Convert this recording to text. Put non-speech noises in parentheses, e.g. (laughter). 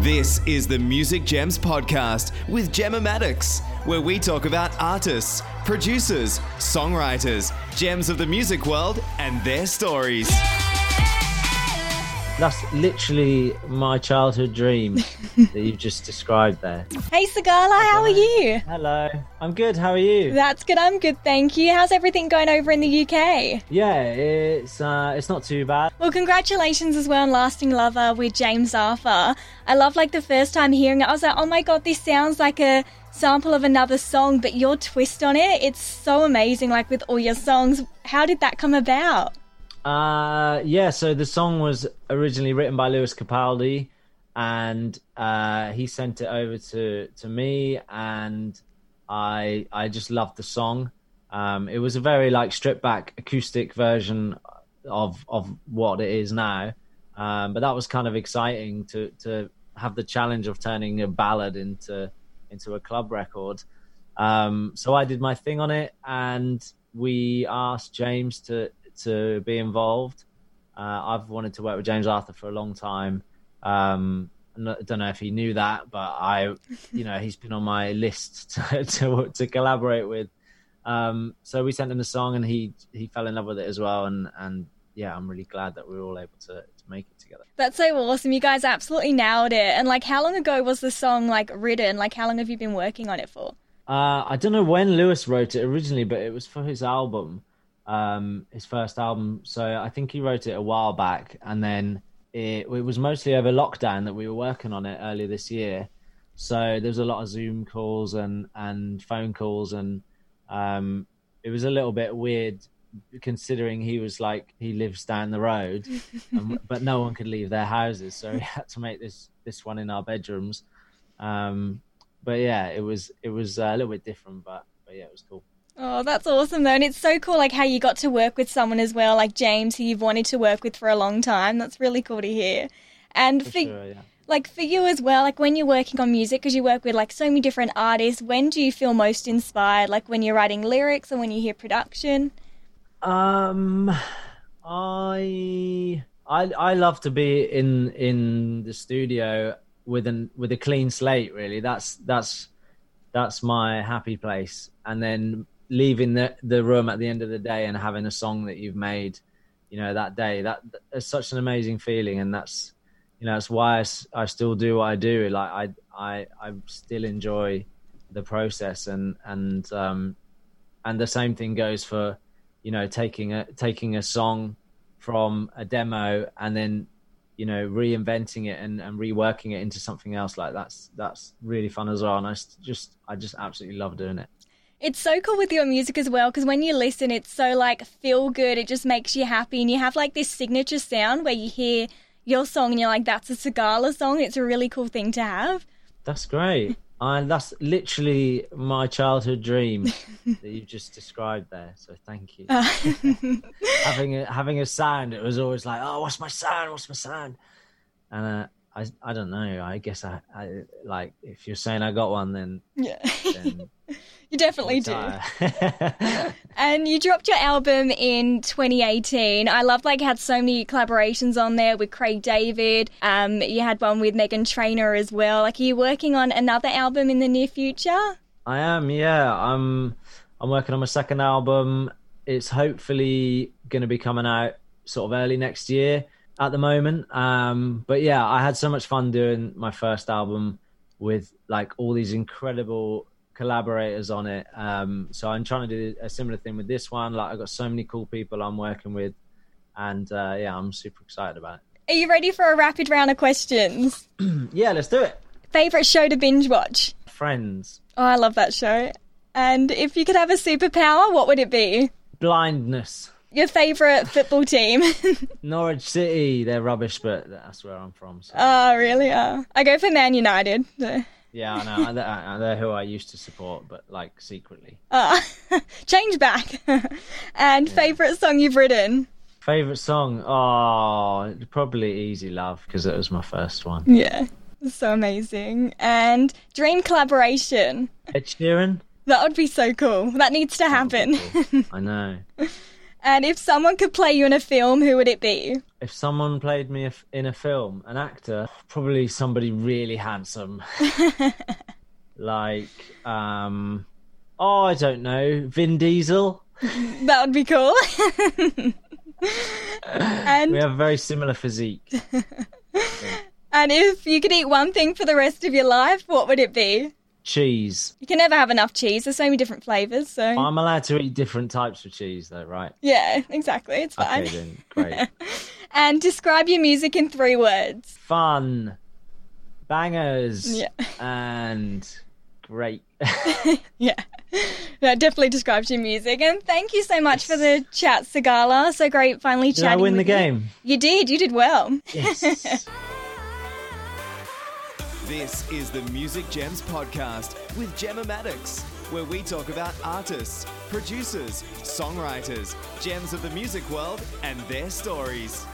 This is the Music Gems Podcast with Gemma Maddox, where we talk about artists, producers, songwriters, gems of the music world, and their stories. That's literally my childhood dream (laughs) that you've just described there. Hey Sigala, how are you? Hello, I'm good. How are you? That's good. I'm good, thank you. How's everything going over in the UK? Yeah, it's uh, it's not too bad. Well, congratulations as well on Lasting Lover with James Arthur. I love like the first time hearing it, I was like, oh my god, this sounds like a sample of another song, but your twist on it, it's so amazing. Like with all your songs, how did that come about? Uh, yeah. So the song was originally written by Lewis Capaldi, and uh, he sent it over to to me, and I I just loved the song. Um, it was a very like stripped back acoustic version of of what it is now, um, but that was kind of exciting to to have the challenge of turning a ballad into into a club record. Um, so I did my thing on it, and we asked James to to be involved. Uh, I've wanted to work with James Arthur for a long time. Um, I don't know if he knew that, but I, you know, he's been on my list (laughs) to to, to collaborate with. Um, so we sent him the song, and he he fell in love with it as well. And and yeah, I'm really glad that we were all able to to make it together. That's so awesome. You guys absolutely nailed it. And like, how long ago was the song like written? Like, how long have you been working on it for? Uh, I don't know when Lewis wrote it originally, but it was for his album um, his first album. So I think he wrote it a while back, and then it, it, was mostly over lockdown that we were working on it earlier this year. So there was a lot of Zoom calls and and phone calls, and um, it was a little bit weird considering he was like he lives down the road, (laughs) and, but no one could leave their houses, so we had to make this this one in our bedrooms. Um, but yeah, it was it was a little bit different, but but yeah, it was cool. Oh, that's awesome though. And it's so cool like how you got to work with someone as well, like James, who you've wanted to work with for a long time. That's really cool to hear. And for, for sure, yeah. like for you as well, like when you're working on music, because you work with like so many different artists, when do you feel most inspired? Like when you're writing lyrics or when you hear production? Um, I I I love to be in in the studio with an with a clean slate. Really, that's that's that's my happy place. And then leaving the the room at the end of the day and having a song that you've made, you know, that day. That is such an amazing feeling, and that's you know that's why I, I still do what I do. Like I I I still enjoy the process, and and um and the same thing goes for you know taking a taking a song from a demo and then you know reinventing it and, and reworking it into something else like that's that's really fun as well and i just i just absolutely love doing it it's so cool with your music as well because when you listen, it's so like feel good. It just makes you happy, and you have like this signature sound where you hear your song and you're like, "That's a Sigala song." It's a really cool thing to have. That's great. I, that's literally my childhood dream that you just described there. So thank you. Uh. (laughs) having a having a sound, it was always like, "Oh, what's my sound? What's my sound?" And uh, I I don't know. I guess I, I like if you're saying I got one, then yeah. Then (laughs) you definitely do. (laughs) (laughs) and you dropped your album in 2018. I love like had so many collaborations on there with Craig David. Um, you had one with Meghan Trainor as well. Like, are you working on another album in the near future? I am. Yeah, I'm. I'm working on my second album. It's hopefully going to be coming out sort of early next year at the moment. Um, but yeah, I had so much fun doing my first album with like all these incredible collaborators on it. Um, so I'm trying to do a similar thing with this one. Like I've got so many cool people I'm working with, and uh, yeah, I'm super excited about it. Are you ready for a rapid round of questions? (clears throat) yeah, let's do it. Favorite show to binge watch? Friends. Oh, I love that show. And if you could have a superpower, what would it be? Blindness. Your favourite football team? (laughs) Norwich City. They're rubbish, but that's where I'm from. So. Oh, really? Oh. I go for Man United. Yeah, I know. they're, they're, who I used to support, but like secretly. Uh, (laughs) change back. (laughs) and yeah. favourite song you've written? Favourite song? Oh, probably Easy Love, because it was my first one. Yeah. So amazing. And dream collaboration? Ed Sheeran? That would be so cool. That needs to happen. Cool. I know. And if someone could play you in a film, who would it be? If someone played me in a film, an actor, probably somebody really handsome. (laughs) like, um, oh, I don't know, Vin Diesel. (laughs) That would be cool. (laughs) and we have a very similar physique. and if you could eat one thing for the rest of your life, what would it be? Cheese. You can never have enough cheese. There's so many different flavors. So I'm allowed to eat different types of cheese, though, right? Yeah, exactly. It's fine. Okay, then great. (laughs) and describe your music in three words. Fun, bangers, yeah. and great. (laughs) (laughs) yeah. That definitely describes your music. And thank you so much yes. for the chat, Sigala. So great finally did chatting. I win the you. game? You did. You did well. Yes. This is the Music Gems Podcast with Gemma Maddox, where we talk about artists, producers, songwriters, gems of the music world, and their stories.